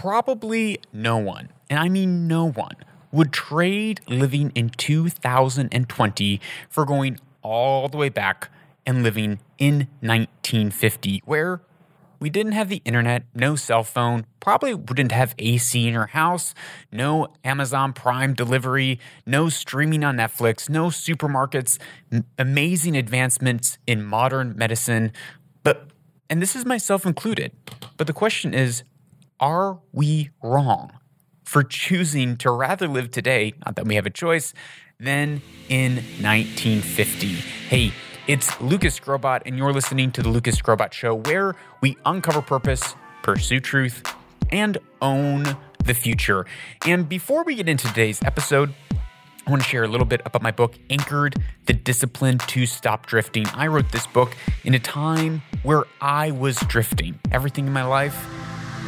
Probably no one, and I mean no one, would trade living in 2020 for going all the way back and living in 1950, where we didn't have the internet, no cell phone, probably wouldn't have AC in our house, no Amazon Prime delivery, no streaming on Netflix, no supermarkets, amazing advancements in modern medicine. But, and this is myself included, but the question is are we wrong for choosing to rather live today, not that we have a choice, than in 1950? Hey, it's Lucas Skrobot, and you're listening to The Lucas Skrobot Show, where we uncover purpose, pursue truth, and own the future. And before we get into today's episode, I want to share a little bit about my book, Anchored The Discipline to Stop Drifting. I wrote this book in a time where I was drifting. Everything in my life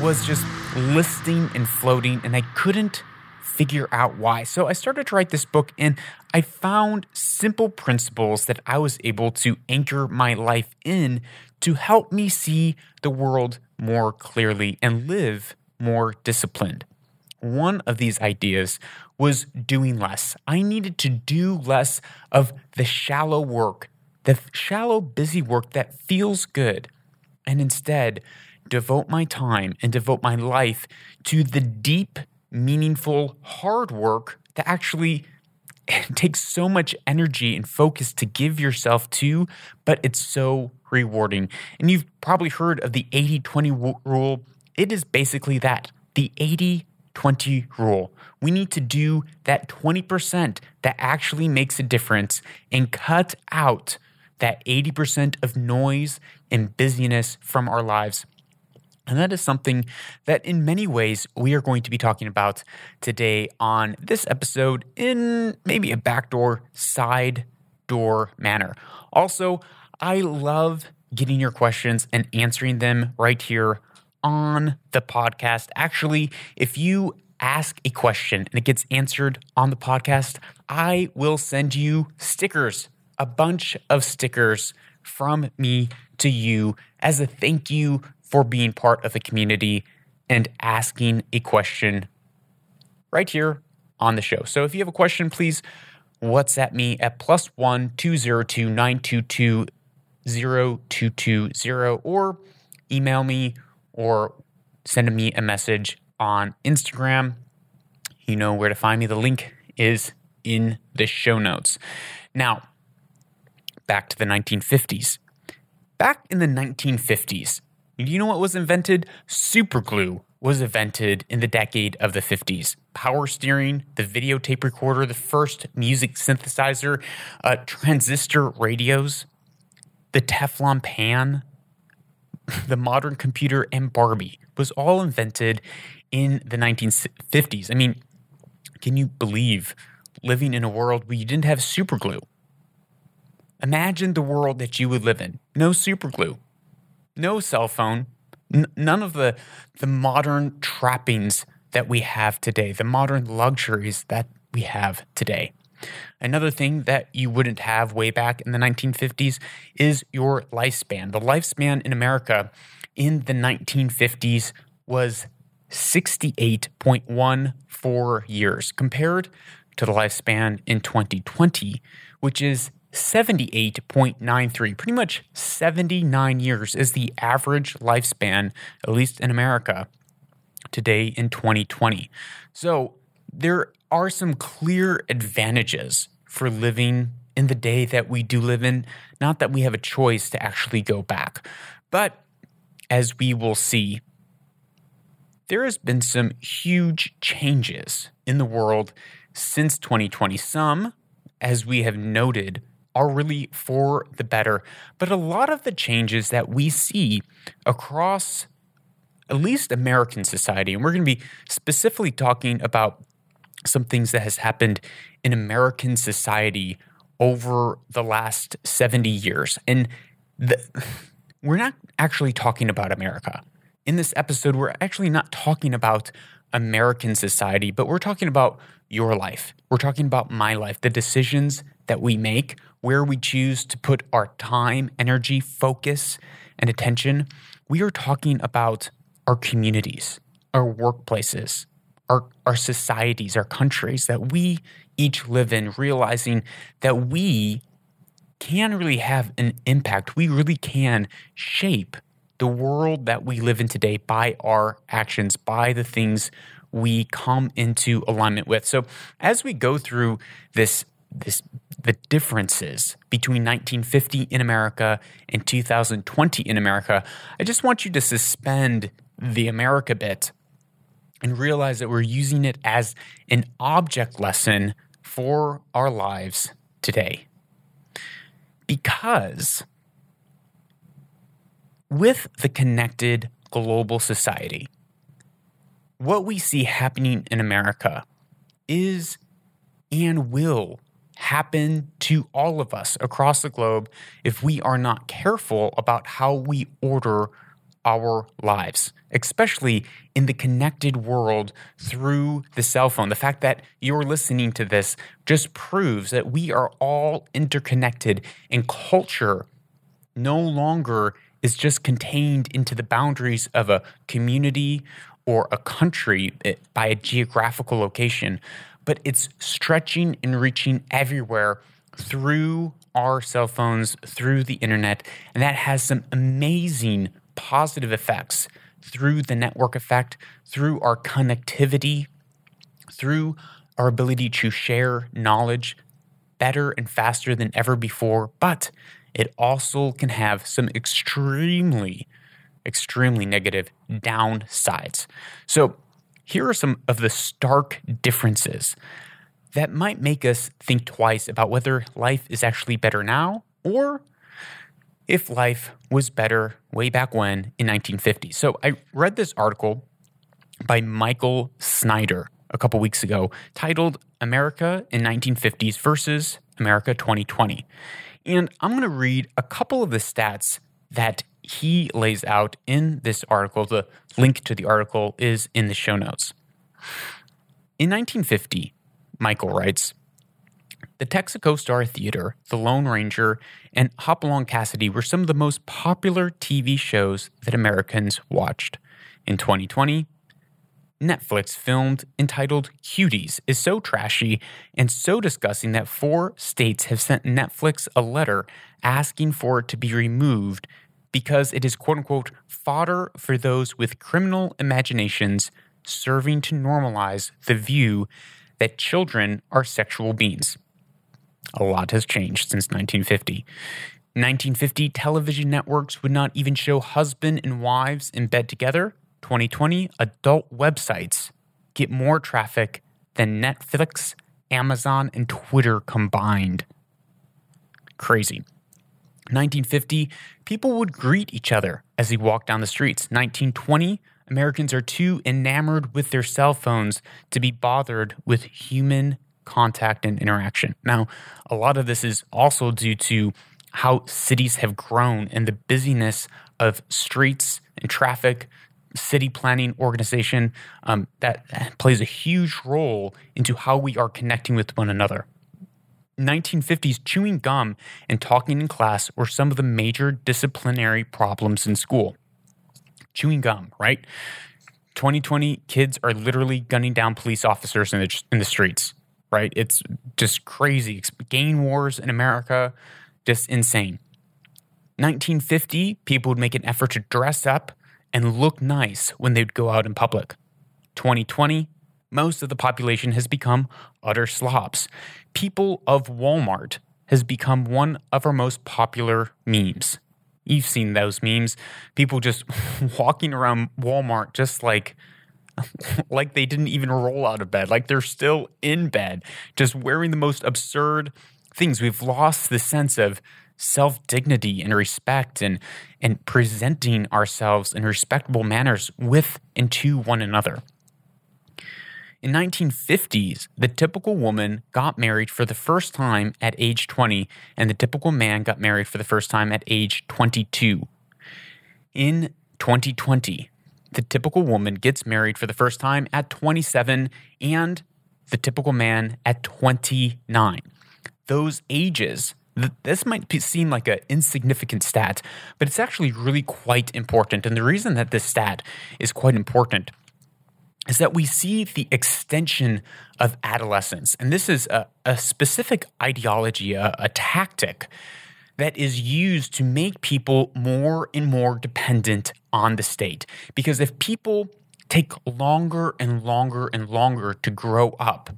was just listing and floating, and I couldn't figure out why. So I started to write this book and I found simple principles that I was able to anchor my life in to help me see the world more clearly and live more disciplined. One of these ideas was doing less. I needed to do less of the shallow work, the shallow, busy work that feels good, and instead devote my time and devote my life to the deep meaningful, hard work that actually takes so much energy and focus to give yourself to, but it's so rewarding. And you've probably heard of the 80 20 rule. It is basically that the 80 20 rule. We need to do that 20% that actually makes a difference and cut out that 80% of noise and busyness from our lives and that is something that, in many ways, we are going to be talking about today on this episode in maybe a backdoor, side door manner. Also, I love getting your questions and answering them right here on the podcast. Actually, if you ask a question and it gets answered on the podcast, I will send you stickers, a bunch of stickers from me to you as a thank you for being part of the community and asking a question right here on the show. So if you have a question, please WhatsApp me at plus one two zero two nine two two zero two two zero or email me or send me a message on Instagram. You know where to find me. The link is in the show notes. Now, back to the 1950s. Back in the 1950s, do you know what was invented? Superglue was invented in the decade of the 50s. Power steering, the videotape recorder, the first music synthesizer, uh, transistor radios, the Teflon pan, the modern computer, and Barbie was all invented in the 1950s. I mean, can you believe living in a world where you didn't have superglue? Imagine the world that you would live in. No superglue, no cell phone, n- none of the the modern trappings that we have today, the modern luxuries that we have today. Another thing that you wouldn't have way back in the 1950s is your lifespan. The lifespan in America in the 1950s was 68.14 years compared to the lifespan in 2020, which is 78.93. Pretty much 79 years is the average lifespan, at least in America, today in 2020. So there are some clear advantages for living in the day that we do live in. Not that we have a choice to actually go back, but as we will see, there has been some huge changes in the world since 2020. Some, as we have noted, are really for the better. But a lot of the changes that we see across at least American society, and we're going to be specifically talking about some things that has happened in American society over the last 70 years. And the, we're not actually talking about America. In this episode, we're actually not talking about American society, but we're talking about your life. We're talking about my life, the decisions that we make, where we choose to put our time, energy, focus, and attention. We are talking about our communities, our workplaces, our, our societies, our countries that we each live in, realizing that we can really have an impact. We really can shape the world that we live in today by our actions, by the things we come into alignment with. So as we go through this this the differences between 1950 in America and 2020 in America, I just want you to suspend the America bit and realize that we're using it as an object lesson for our lives today. Because with the connected global society, what we see happening in America is and will happen to all of us across the globe if we are not careful about how we order our lives, especially in the connected world through the cell phone. The fact that you're listening to this just proves that we are all interconnected and culture no longer is just contained into the boundaries of a community or a country eh, by a geographical location, but it's stretching and reaching everywhere through our cell phones, through the internet. And that has some amazing positive effects through the network effect, through our connectivity, through our ability to share knowledge better and faster than ever before. But it also can have some extremely, extremely negative downsides. So, here are some of the stark differences that might make us think twice about whether life is actually better now or if life was better way back when in 1950. So I read this article by Michael Snyder a couple weeks ago titled America in 1950s versus America 2020. And I'm going to read a couple of the stats that he lays out in this article. The link to the article is in the show notes. In 1950, Michael writes, the Texaco Star Theater, The Lone Ranger, and Hopalong Cassidy were some of the most popular TV shows that Americans watched. In 2020, Netflix filmed entitled Cuties is so trashy and so disgusting that four states have sent Netflix a letter asking for it to be removed because it is quote unquote fodder for those with criminal imaginations serving to normalize the view that children are sexual beings. A lot has changed since 1950. 1950, television networks would not even show husband and wives in bed together. 2020, adult websites get more traffic than Netflix, Amazon, and Twitter combined. Crazy. 1950, people would greet each other as they walked down the streets. 1920, Americans are too enamored with their cell phones to be bothered with human contact and interaction. Now, a lot of this is also due to how cities have grown and the busyness of streets and traffic, city planning organization um, that plays a huge role into how we are connecting with one another. 1950s, chewing gum and talking in class were some of the major disciplinary problems in school chewing gum, right? 2020 kids are literally gunning down police officers in the, in the streets, right? It's just crazy. It's gang wars in America, just insane. 1950, people would make an effort to dress up and look nice when they'd go out in public. 2020, most of the population has become utter slobs. People of Walmart has become one of our most popular memes. You've seen those memes. People just walking around Walmart just like like they didn't even roll out of bed, like they're still in bed, just wearing the most absurd things. We've lost the sense of self-dignity and respect and and presenting ourselves in respectable manners with and to one another. In 1950s, the typical woman got married for the first time at age 20 and the typical man got married for the first time at age 22. In 2020, the typical woman gets married for the first time at 27 and the typical man at 29. Those ages this might seem like an insignificant stat, but it's actually really quite important. And the reason that this stat is quite important is that we see the extension of adolescence. And this is a, a specific ideology, a, a tactic that is used to make people more and more dependent on the state. Because if people take longer and longer and longer to grow up,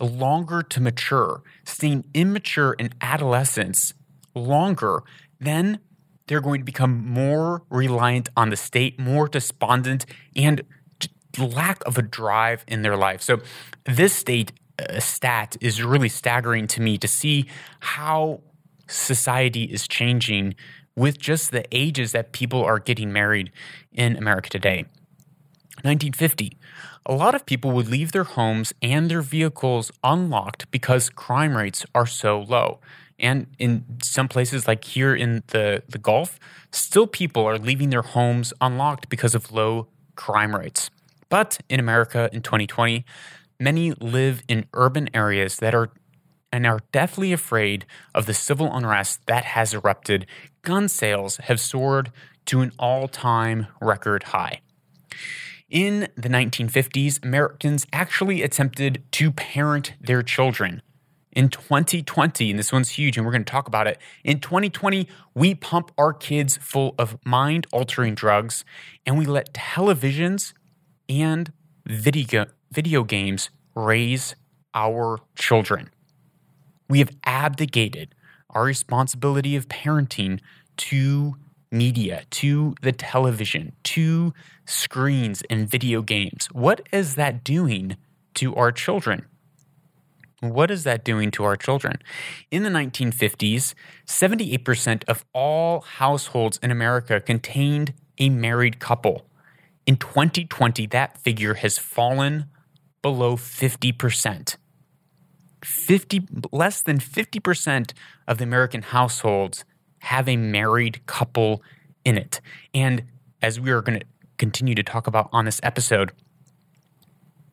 longer to mature, staying immature in adolescence longer, then they're going to become more reliant on the state, more despondent, and lack of a drive in their life. So, this state uh, stat is really staggering to me to see how society is changing with just the ages that people are getting married in America today. 1950, a lot of people would leave their homes and their vehicles unlocked because crime rates are so low. And in some places, like here in the, the Gulf, still people are leaving their homes unlocked because of low crime rates. But in America in 2020, many live in urban areas that are and are deathly afraid of the civil unrest that has erupted. Gun sales have soared to an all time record high. In the 1950s, Americans actually attempted to parent their children. In 2020, and this one's huge, and we're going to talk about it. In 2020, we pump our kids full of mind altering drugs and we let televisions and video, video games raise our children. We have abdicated our responsibility of parenting to media, to the television, to screens and video games. What is that doing to our children? What is that doing to our children? In the 1950s, 78% of all households in America contained a married couple. In 2020, that figure has fallen below 50%. 50 less than 50% of the American households have a married couple in it. And as we are going to continue to talk about on this episode,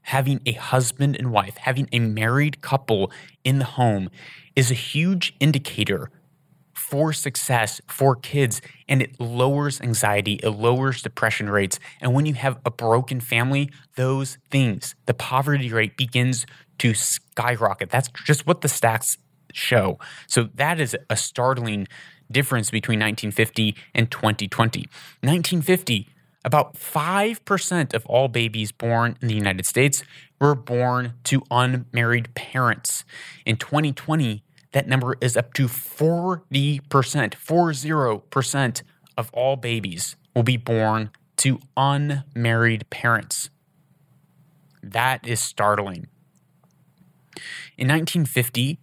having a husband and wife, having a married couple in the home is a huge indicator for success for kids and it lowers anxiety, it lowers depression rates. And when you have a broken family, those things, the poverty rate begins to skyrocket. That's just what the stats show. So that is a startling difference between 1950 and 2020. 1950, about 5% of all babies born in the United States were born to unmarried parents. In 2020, that number is up to 40%, 40% of all babies will be born to unmarried parents. That is startling. In 1950,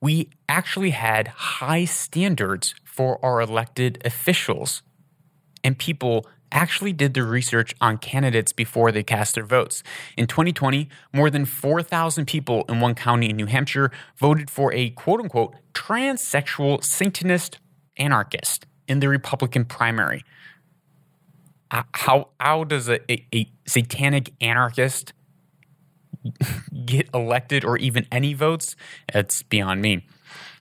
we actually had high standards for our elected officials, and people actually did their research on candidates before they cast their votes. In 2020, more than 4,000 people in one county in New Hampshire voted for a quote unquote transsexual Satanist anarchist in the Republican primary. Uh, how, how does a, a, a satanic anarchist get elected or even any votes? It's beyond me.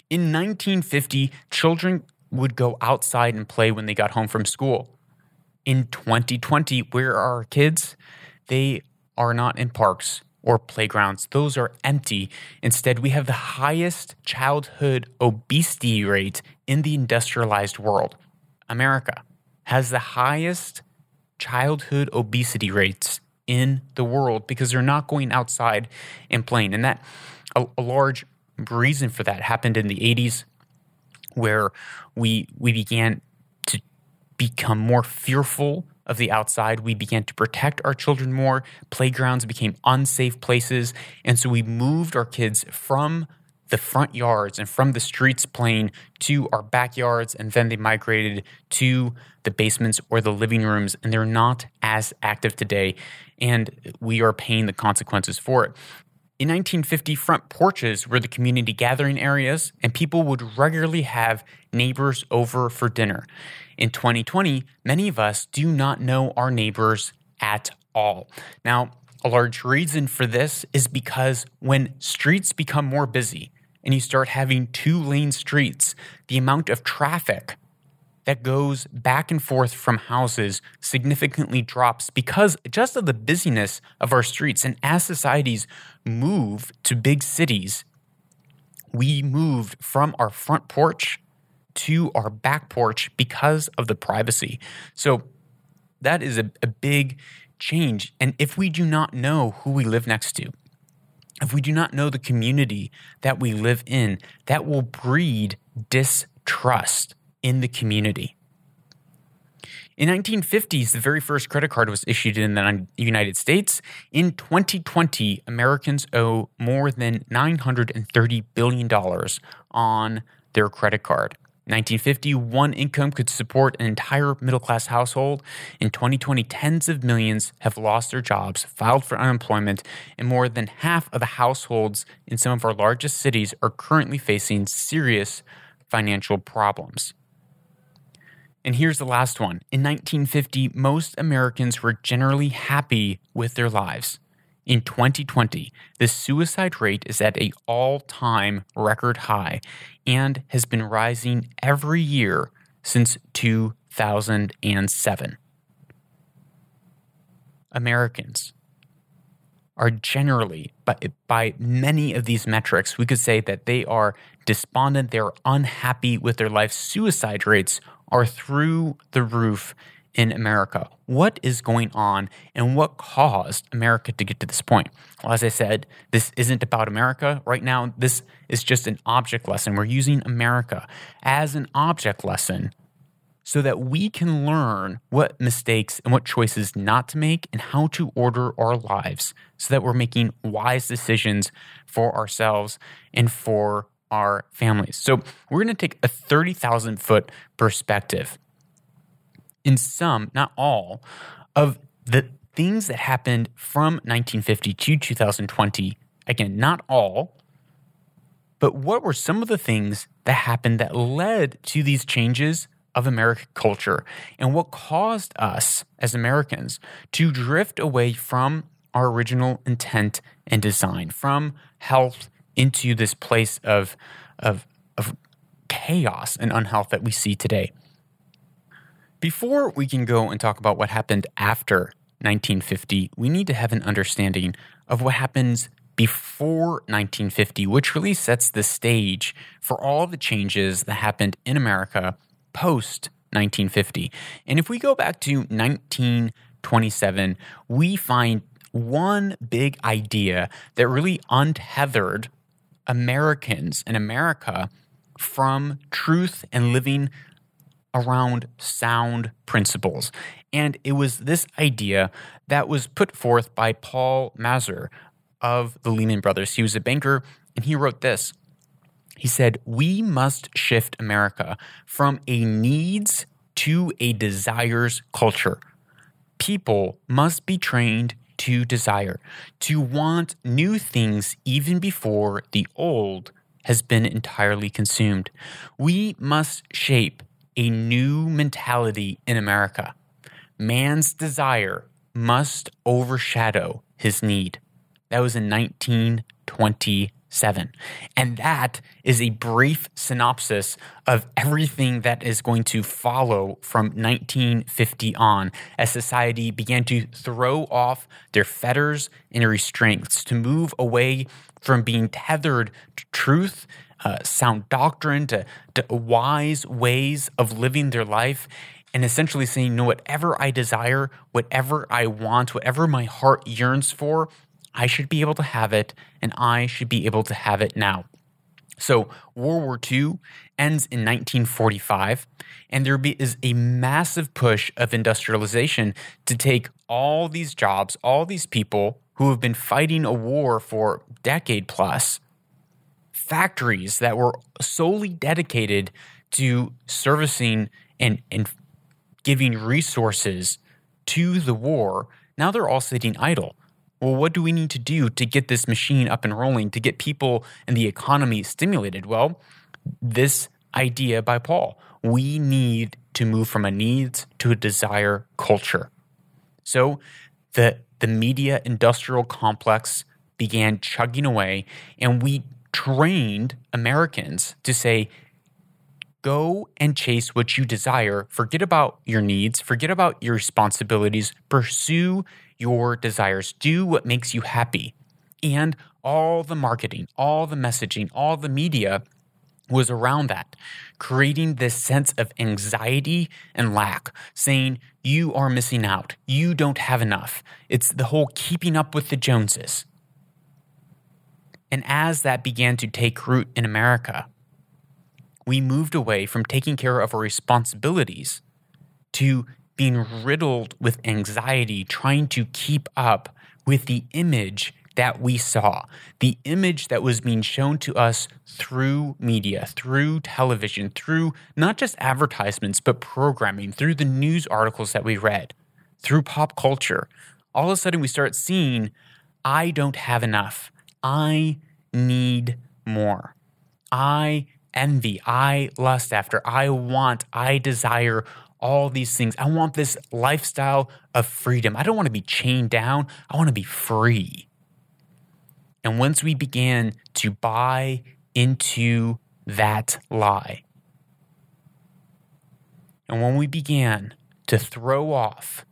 In 1950, children would go outside and play when they got home from school in 2020, where are our kids? They are not in parks or playgrounds. Those are empty. Instead, we have the highest childhood obesity rate in the industrialized world. America has the highest childhood obesity rates in the world because they're not going outside and playing. And that a, a large reason for that happened in the 80s where we we began to become more fearful of the outside. We began to protect our children more. Playgrounds became unsafe places. And so we moved our kids from the front yards and from the streets playing to our backyards. And then they migrated to the basements or the living rooms. And they're not as active today. And we are paying the consequences for it. In 1950, front porches were the community gathering areas, and people would regularly have neighbors over for dinner. In 2020, many of us do not know our neighbors at all. Now, a large reason for this is because when streets become more busy and you start having two lane streets, the amount of traffic that goes back and forth from houses significantly drops because just of the busyness of our streets. And as societies move to big cities, we moved from our front porch to our back porch because of the privacy. So that is a, a big change. And if we do not know who we live next to, if we do not know the community that we live in, that will breed distrust in the community. In 1950s, the very first credit card was issued in the United States. In 2020, Americans owe more than $930 billion on their credit card. 1950, one income could support an entire middle class household. In 2020, tens of millions have lost their jobs, filed for unemployment, and more than half of the households in some of our largest cities are currently facing serious financial problems. And here's the last one. In 1950, most Americans were generally happy with their lives. In 2020, the suicide rate is at an all-time record high and has been rising every year since 2007. Americans are generally, by, by many of these metrics, we could say that they are despondent, they're unhappy with their life. Suicide rates are through the roof in America. What is going on and what caused America to get to this point? Well, as I said, this isn't about America. Right now, this is just an object lesson. We're using America as an object lesson so that we can learn what mistakes and what choices not to make and how to order our lives so that we're making wise decisions for ourselves and for our families. So, we're going to take a 30,000 foot perspective in some, not all, of the things that happened from 1950 to 2020. Again, not all, but what were some of the things that happened that led to these changes of American culture and what caused us as Americans to drift away from our original intent and design, from health into this place of, of, of chaos and unhealth that we see today. Before we can go and talk about what happened after 1950, we need to have an understanding of what happens before 1950, which really sets the stage for all the changes that happened in America post 1950. And if we go back to 1927, we find one big idea that really untethered Americans and America from truth and living around sound principles. And it was this idea that was put forth by Paul Mazur of the Lehman Brothers. He was a banker and he wrote this he said, We must shift America from a needs to a desires culture. People must be trained to desire, to want new things even before the old has been entirely consumed. We must shape a new mentality in America. Man's desire must overshadow his need. That was in 1920 seven. And that is a brief synopsis of everything that is going to follow from 1950 on as society began to throw off their fetters and restraints, to move away from being tethered to truth. Uh, sound doctrine to, to wise ways of living their life and essentially saying, no, whatever I desire, whatever I want, whatever my heart yearns for, I should be able to have it, and I should be able to have it now. So, World War II ends in 1945, and there is a massive push of industrialization to take all these jobs, all these people who have been fighting a war for decade plus, factories that were solely dedicated to servicing and, and giving resources to the war. Now they're all sitting idle well, what do we need to do to get this machine up and rolling, to get people and the economy stimulated? Well, this idea by Paul we need to move from a needs to a desire culture. So the, the media industrial complex began chugging away, and we trained Americans to say, go and chase what you desire. Forget about your needs, forget about your responsibilities. Pursue your desires. Do what makes you happy. And all the marketing, all the messaging, all the media was around that, creating this sense of anxiety and lack, saying, You are missing out. You don't have enough. It's the whole keeping up with the Joneses. And as that began to take root in America, we moved away from taking care of our responsibilities to being riddled with anxiety, trying to keep up with the image that we saw, the image that was being shown to us through media, through television, through not just advertisements, but programming, through the news articles that we read, through pop culture. All of a sudden, we start seeing, I don't have enough. I need more. I envy. I lust after. I want. I desire all these things. I want this lifestyle of freedom. I don't want to be chained down. I want to be free. And once we began to buy into that lie, and when we began to throw off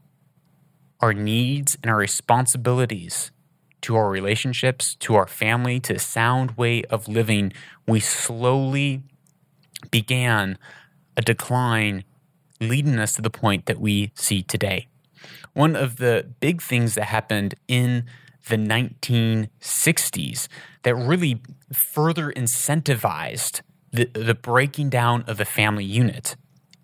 our needs and our responsibilities to our relationships, to our family, to a sound way of living, we slowly began a decline leading us to the point that we see today. One of the big things that happened in the 1960s that really further incentivized the, the breaking down of the family unit.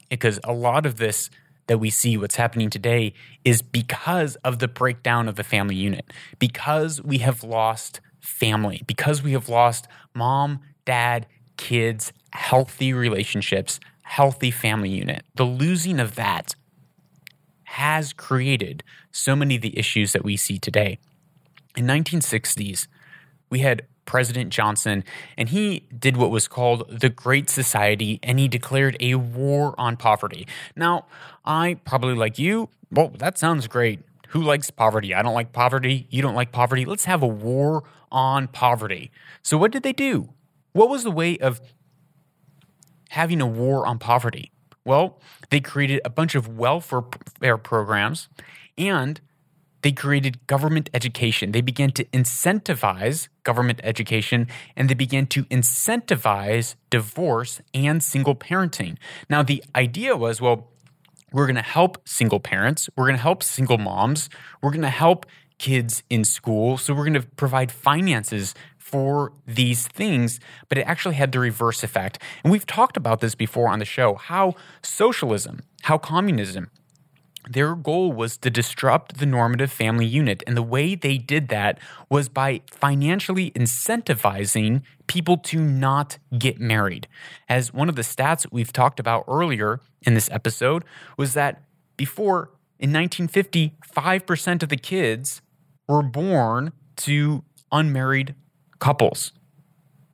Because a lot of this that we see what's happening today is because of the breakdown of the family unit, because we have lost family, because we have lost mom, dad, kids, healthy relationships, healthy family unit. The losing of that has created so many of the issues that we see today. In 1960s, we had President Johnson, and he did what was called the Great Society, and he declared a war on poverty. Now, I probably like you, well, that sounds great. Who likes poverty? I don't like poverty. You don't like poverty. Let's have a war on poverty. So, what did they do? What was the way of having a war on poverty? Well, they created a bunch of welfare programs and they created government education. They began to incentivize government education and they began to incentivize divorce and single parenting. Now, the idea was well, we're going to help single parents, we're going to help single moms, we're going to help kids in school. So, we're going to provide finances for these things, but it actually had the reverse effect. And we've talked about this before on the show how socialism, how communism, their goal was to disrupt the normative family unit. And the way they did that was by financially incentivizing people to not get married. As one of the stats we've talked about earlier in this episode was that before in 1950, 5% of the kids were born to unmarried couples.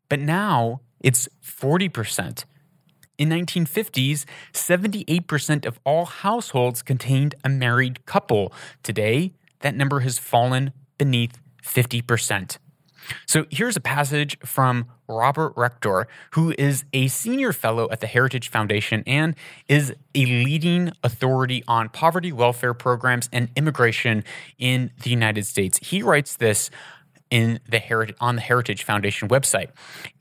But now it's 40%. In 1950s, 78% of all households contained a married couple. Today, that number has fallen beneath 50%. So here's a passage from Robert Rector, who is a senior fellow at the Heritage Foundation and is a leading authority on poverty welfare programs and immigration in the United States. He writes this in the Heritage on the Heritage Foundation website.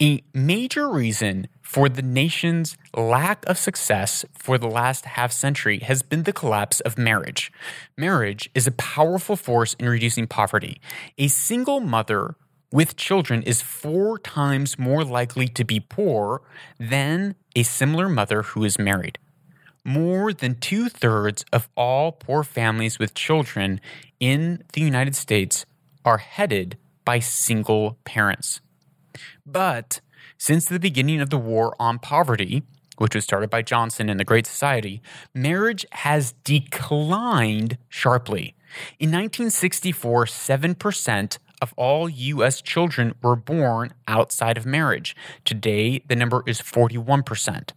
A major reason for the nation's lack of success for the last half century has been the collapse of marriage. Marriage is a powerful force in reducing poverty. A single mother with children is four times more likely to be poor than a similar mother who is married. More than two thirds of all poor families with children in the United States are headed by single parents. But since the beginning of the war on poverty, which was started by Johnson and the Great Society, marriage has declined sharply. In 1964, 7% of all U.S. children were born outside of marriage. Today, the number is 41%.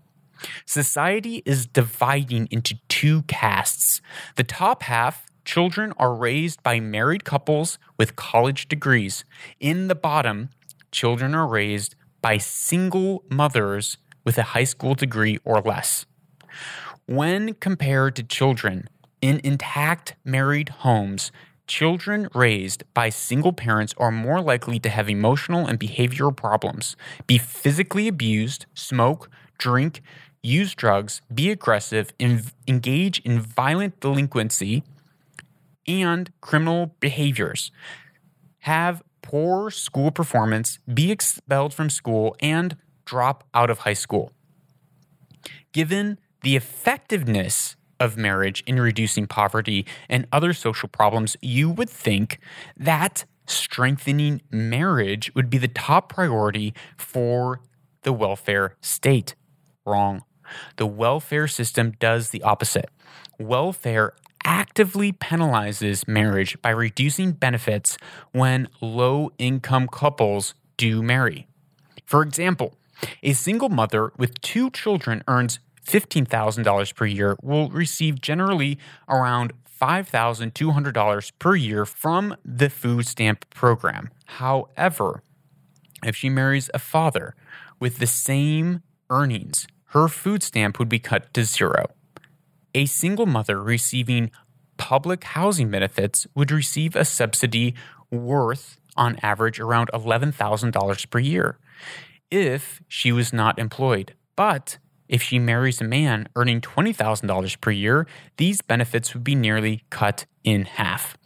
Society is dividing into two castes. The top half children are raised by married couples with college degrees. In the bottom, children are raised by single mothers with a high school degree or less. When compared to children in intact married homes, children raised by single parents are more likely to have emotional and behavioral problems, be physically abused, smoke, drink, use drugs, be aggressive, engage in violent delinquency and criminal behaviors, have poor school performance, be expelled from school, and drop out of high school. Given the effectiveness of marriage in reducing poverty and other social problems, you would think that strengthening marriage would be the top priority for the welfare state. Wrong. The welfare system does the opposite. Welfare actively penalizes marriage by reducing benefits when low income couples do marry. For example, a single mother with two children earns $15,000 per year will receive generally around $5,200 per year from the food stamp program. However, if she marries a father with the same earnings, her food stamp would be cut to zero. A single mother receiving public housing benefits would receive a subsidy worth, on average, around $11,000 per year if she was not employed. But if she marries a man earning $20,000 per year, these benefits would be nearly cut in half.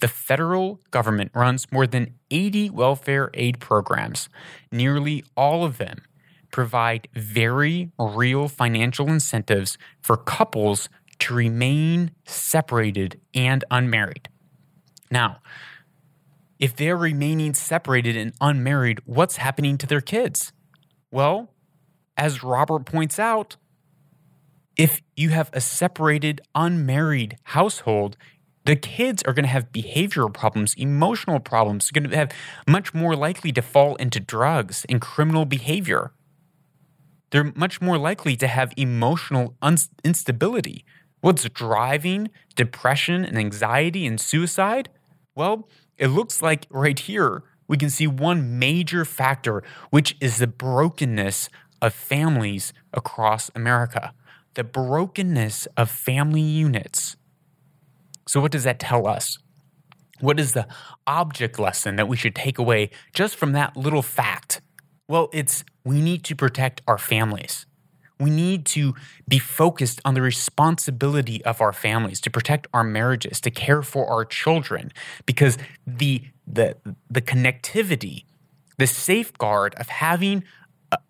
The federal government runs more than 80 welfare aid programs. Nearly all of them provide very real financial incentives for couples to remain separated and unmarried. Now, if they're remaining separated and unmarried, what's happening to their kids? Well, as Robert points out, if you have a separated, unmarried household, the kids are going to have behavioral problems, emotional problems, going to have much more likely to fall into drugs and criminal behavior. They're much more likely to have emotional instability. What's driving depression and anxiety and suicide? Well, it looks like right here we can see one major factor, which is the brokenness of families across America, the brokenness of family units. So, what does that tell us? What is the object lesson that we should take away just from that little fact? Well, it's we need to protect our families. We need to be focused on the responsibility of our families, to protect our marriages, to care for our children, because the the the connectivity, the safeguard of having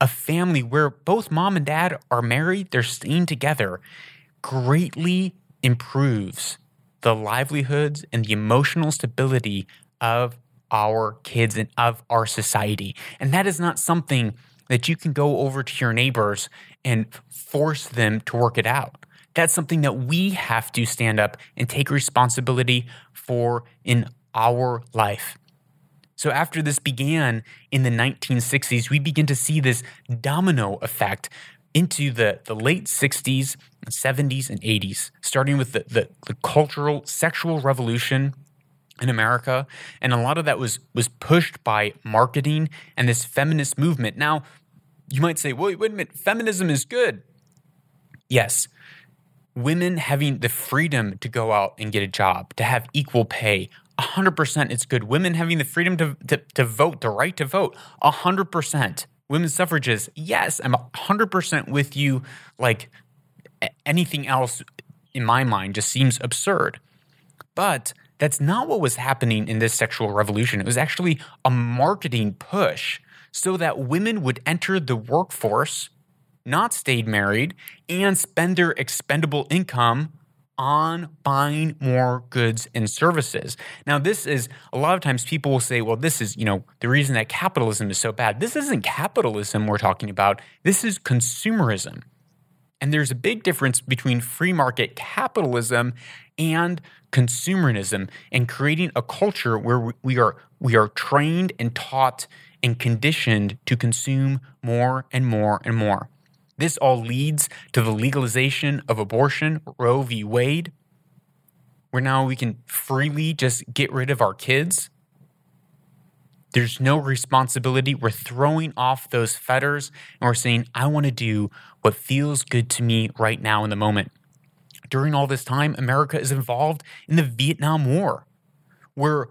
a family where both mom and dad are married, they're staying together, greatly improves the livelihoods and the emotional stability of our kids and of our society. And that is not something that you can go over to your neighbors and force them to work it out. That's something that we have to stand up and take responsibility for in our life. So after this began in the 1960s, we begin to see this domino effect into the, the late 60s, 70s, and 80s, starting with the, the, the cultural sexual revolution in America. And a lot of that was was pushed by marketing and this feminist movement. Now, you might say, wait, wait a minute, feminism is good. Yes. Women having the freedom to go out and get a job, to have equal pay, 100% it's good. Women having the freedom to, to, to vote, the right to vote, 100%. Women's suffrages, yes, I'm 100% with you. Like anything else in my mind just seems absurd. But that's not what was happening in this sexual revolution. It was actually a marketing push so that women would enter the workforce, not stayed married, and spend their expendable income on buying more goods and services. Now, this is a lot of times people will say, well, this is, you know, the reason that capitalism is so bad. This isn't capitalism we're talking about, this is consumerism. And there's a big difference between free market capitalism and consumerism and creating a culture where we are we are trained and taught and conditioned to consume more and more and more. This all leads to the legalization of abortion, Roe v. Wade, where now we can freely just get rid of our kids. There's no responsibility. We're throwing off those fetters and we're saying, I want to do what feels good to me right now in the moment. During all this time, America is involved in the Vietnam War, where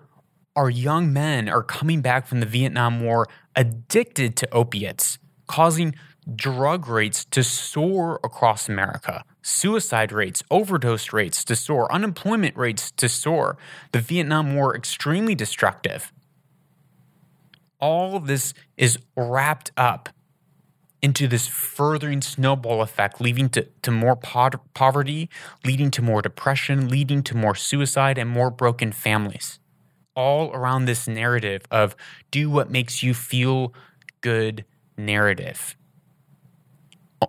our young men are coming back from the Vietnam War addicted to opiates, causing drug rates to soar across America, suicide rates, overdose rates to soar, unemployment rates to soar, the Vietnam War extremely destructive. All of this is wrapped up into this furthering snowball effect, leading to, to more po- poverty, leading to more depression, leading to more suicide and more broken families. All around this narrative of do what makes you feel good narrative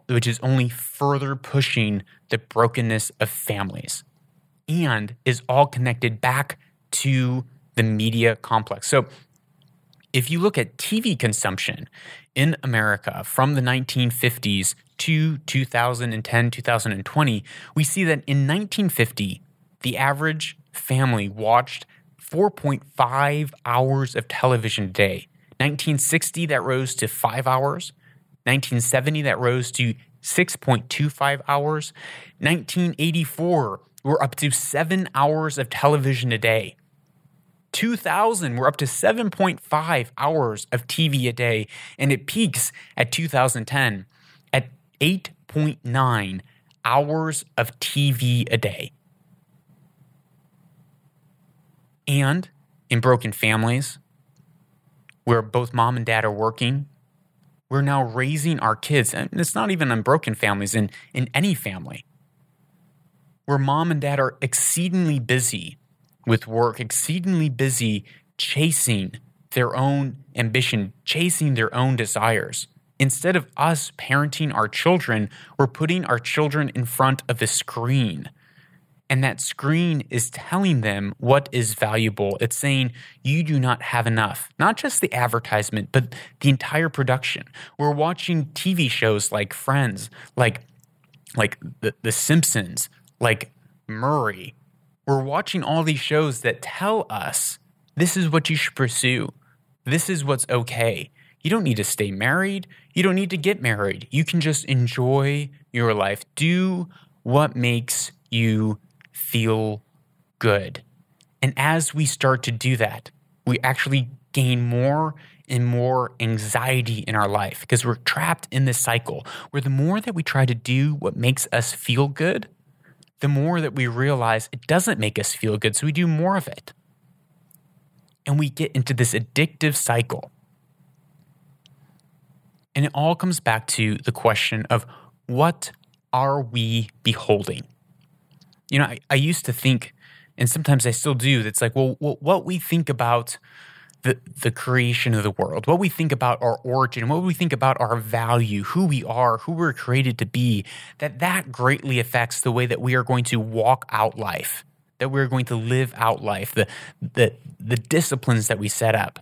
which is only further pushing the brokenness of families and is all connected back to the media complex. So, if you look at TV consumption in America from the 1950s to 2010, 2020, we see that in 1950, the average family watched 4.5 hours of television a day. 1960, that rose to five hours. 1970, that rose to 6.25 hours. 1984, we're up to seven hours of television a day. 2000, we're up to 7.5 hours of TV a day, and it peaks at 2010 at 8.9 hours of TV a day. And in broken families, where both mom and dad are working, we're now raising our kids, and it's not even in broken families, in, in any family, where mom and dad are exceedingly busy with work, exceedingly busy chasing their own ambition, chasing their own desires. Instead of us parenting our children, we're putting our children in front of the screen and that screen is telling them what is valuable. It's saying you do not have enough. Not just the advertisement, but the entire production. We're watching TV shows like Friends, like like the, the Simpsons, like Maury. We're watching all these shows that tell us this is what you should pursue. This is what's okay. You don't need to stay married. You don't need to get married. You can just enjoy your life. Do what makes you feel good. And as we start to do that, we actually gain more and more anxiety in our life because we're trapped in this cycle where the more that we try to do what makes us feel good, the more that we realize it doesn't make us feel good. So we do more of it. And we get into this addictive cycle. And it all comes back to the question of what are we beholding? you know, I, I used to think, and sometimes I still do, that's like, well, well, what we think about the, the creation of the world, what we think about our origin, what we think about our value, who we are, who we're created to be, that that greatly affects the way that we are going to walk out life, that we're going to live out life, the, the, the disciplines that we set up.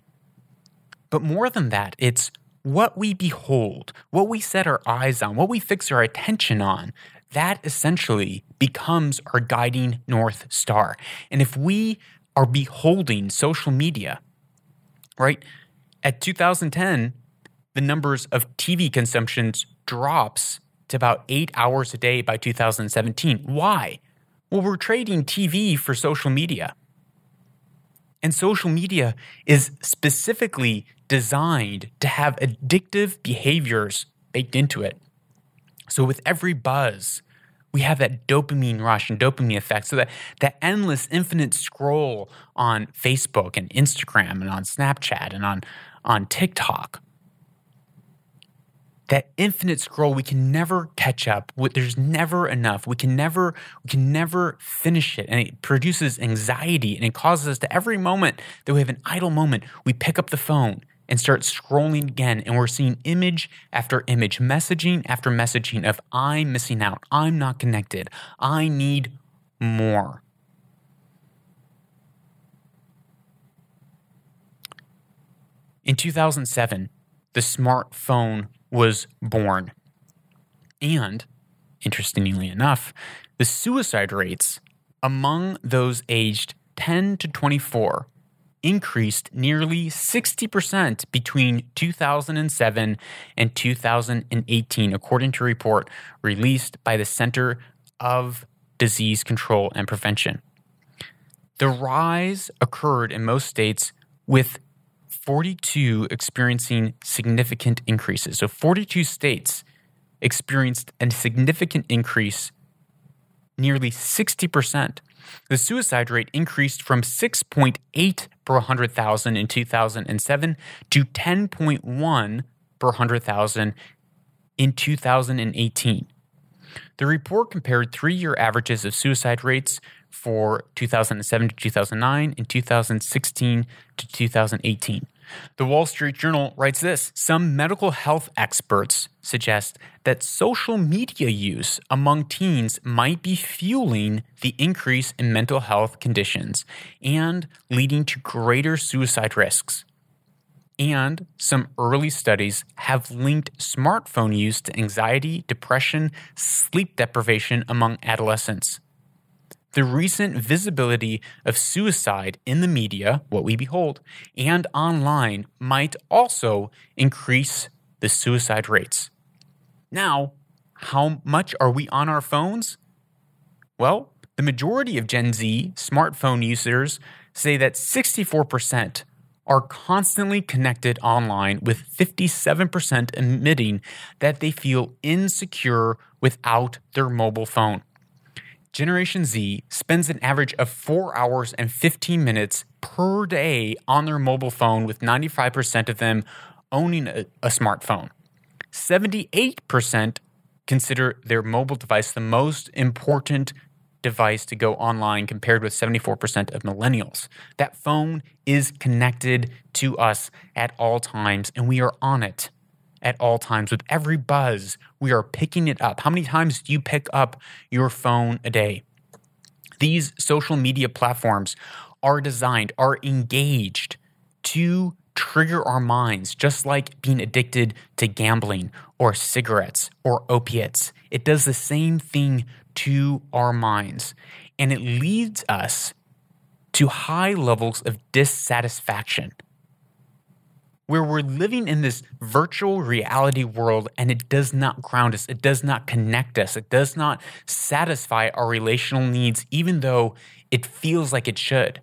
But more than that, it's what we behold, what we set our eyes on, what we fix our attention on, that essentially becomes our guiding North Star. And if we are beholding social media, right, at 2010, the numbers of TV consumptions drops to about eight hours a day by 2017. Why? Well, we're trading TV for social media. And social media is specifically designed to have addictive behaviors baked into it. So with every buzz, we have that dopamine rush and dopamine effect. So that that endless, infinite scroll on Facebook and Instagram and on Snapchat and on on TikTok. That infinite scroll, we can never catch up. There's never enough. We can never, we can never finish it, and it produces anxiety, and it causes us to every moment that we have an idle moment, we pick up the phone and start scrolling again. And we're seeing image after image, messaging after messaging of I'm missing out. I'm not connected. I need more. In 2007, the smartphone was born. And, interestingly enough, the suicide rates among those aged 10 to 24 increased nearly 60% between 2007 and 2018, according to a report released by the Center of Disease Control and Prevention. The rise occurred in most states with 42 experiencing significant increases. So 42 states experienced a significant increase, nearly 60%. The suicide rate increased from 6.8 per 100,000 in 2007 to 10.1 per 100,000 in 2018. The report compared three year averages of suicide rates for 2007 to 2009 and 2016 to 2018. The Wall Street Journal writes this Some medical health experts suggest that social media use among teens might be fueling the increase in mental health conditions and leading to greater suicide risks. And some early studies have linked smartphone use to anxiety, depression, sleep deprivation among adolescents. The recent visibility of suicide in the media, what we behold, and online might also increase the suicide rates. Now, how much are we on our phones? Well, the majority of Gen Z smartphone users say that 64% are constantly connected online, with 57% admitting that they feel insecure without their mobile phone. Generation Z spends an average of 4 hours and 15 minutes per day on their mobile phone, with 95% of them owning a, a smartphone. 78% consider their mobile device the most important device to go online compared with 74% of millennials. That phone is connected to us at all times and we are on it at all times. With every buzz, we are picking it up. How many times do you pick up your phone a day? These social media platforms are designed, are engaged to trigger our minds, just like being addicted to gambling or cigarettes or opiates. It does the same thing to our minds, and it leads us to high levels of dissatisfaction where we're living in this virtual reality world and it does not ground us, it does not connect us, it does not satisfy our relational needs, even though it feels like it should.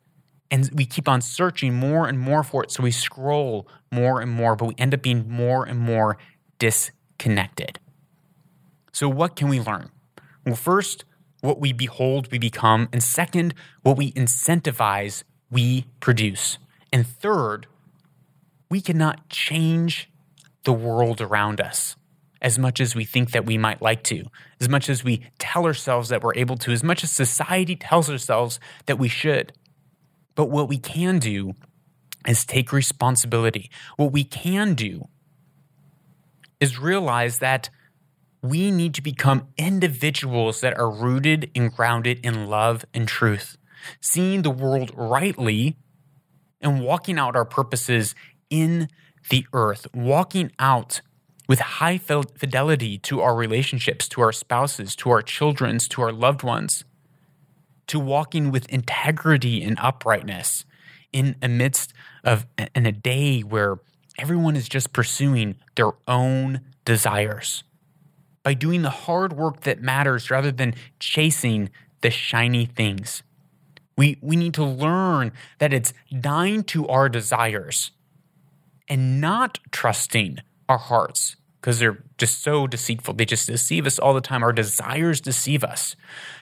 And we keep on searching more and more for it. So we scroll more and more, but we end up being more and more disconnected. So, what can we learn? Well, first, what we behold, we become. And second, what we incentivize, we produce. And third, we cannot change the world around us as much as we think that we might like to, as much as we tell ourselves that we're able to, as much as society tells ourselves that we should. But what we can do is take responsibility. What we can do is realize that we need to become individuals that are rooted and grounded in love and truth, seeing the world rightly and walking out our purposes in the earth, walking out with high fidelity to our relationships, to our spouses, to our children's, to our loved ones, to walking with integrity and uprightness in amidst of in a day where everyone is just pursuing their own desires by doing the hard work that matters rather than chasing the shiny things. We, we need to learn that it's dying to our desires and not trusting our hearts because they're just so deceitful. They just deceive us all the time. Our desires deceive us.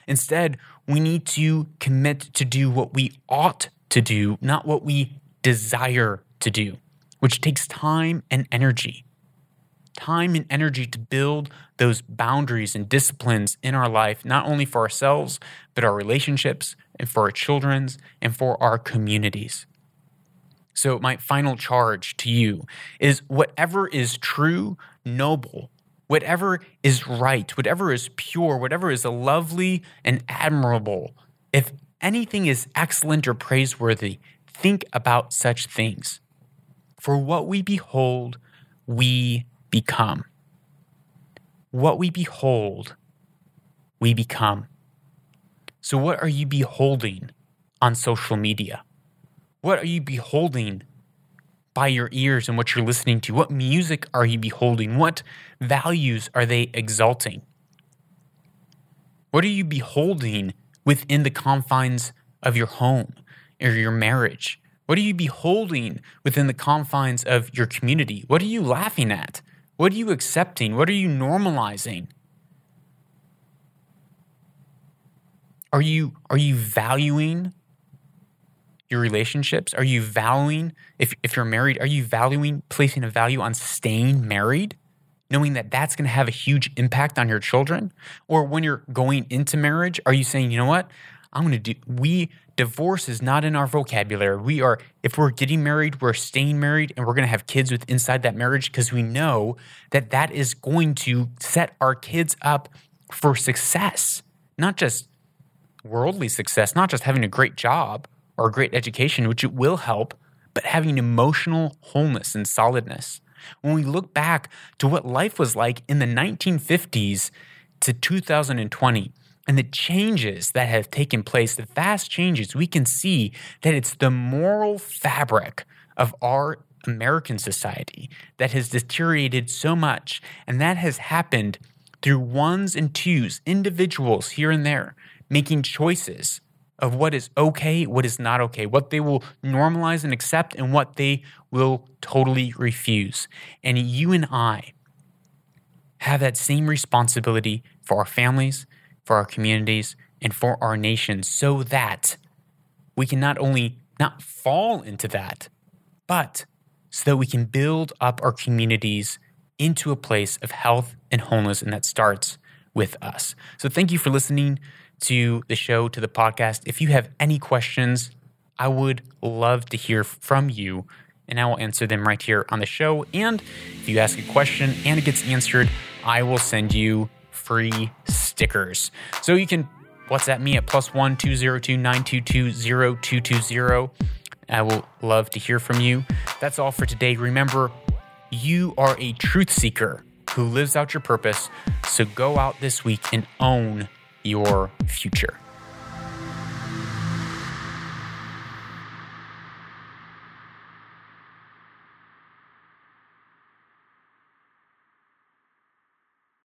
Instead, we need to commit to do what we ought to do, not what we desire to do, which takes time and energy. Time and energy to build those boundaries and disciplines in our life, not only for ourselves, but our relationships and for our children's and for our communities. So, my final charge to you is whatever is true, noble, whatever is right, whatever is pure, whatever is lovely and admirable, if anything is excellent or praiseworthy, think about such things. For what we behold, we become. What we behold, we become. So, what are you beholding on social media? What are you beholding by your ears and what you're listening to? What music are you beholding? What values are they exalting? What are you beholding within the confines of your home or your marriage? What are you beholding within the confines of your community? What are you laughing at? What are you accepting? What are you normalizing? Are you are you valuing your relationships? Are you valuing if if you're married, are you valuing placing a value on staying married? Knowing that that's going to have a huge impact on your children? Or when you're going into marriage, are you saying, "You know what? I'm going to do we divorce is not in our vocabulary. We are if we're getting married, we're staying married and we're going to have kids with inside that marriage because we know that that is going to set our kids up for success. Not just worldly success, not just having a great job or great education, which it will help, but having emotional wholeness and solidness. When we look back to what life was like in the 1950s to 2020, and the changes that have taken place, the vast changes, we can see that it's the moral fabric of our American society that has deteriorated so much. And that has happened through ones and twos, individuals here and there, making choices of what is okay, what is not okay, what they will normalize and accept, and what they will totally refuse. And you and I have that same responsibility for our families, for our communities, and for our nation so that we can not only not fall into that, but so that we can build up our communities into a place of health and wholeness, and that starts with us. So, thank you for listening to the show, to the podcast. If you have any questions, I would love to hear from you, and I will answer them right here on the show. And if you ask a question and it gets answered, I will send you free stickers. So you can WhatsApp me at plus one two zero two nine two two zero two two zero. I will love to hear from you. That's all for today. Remember, you are a truth seeker who lives out your purpose. So go out this week and own your future.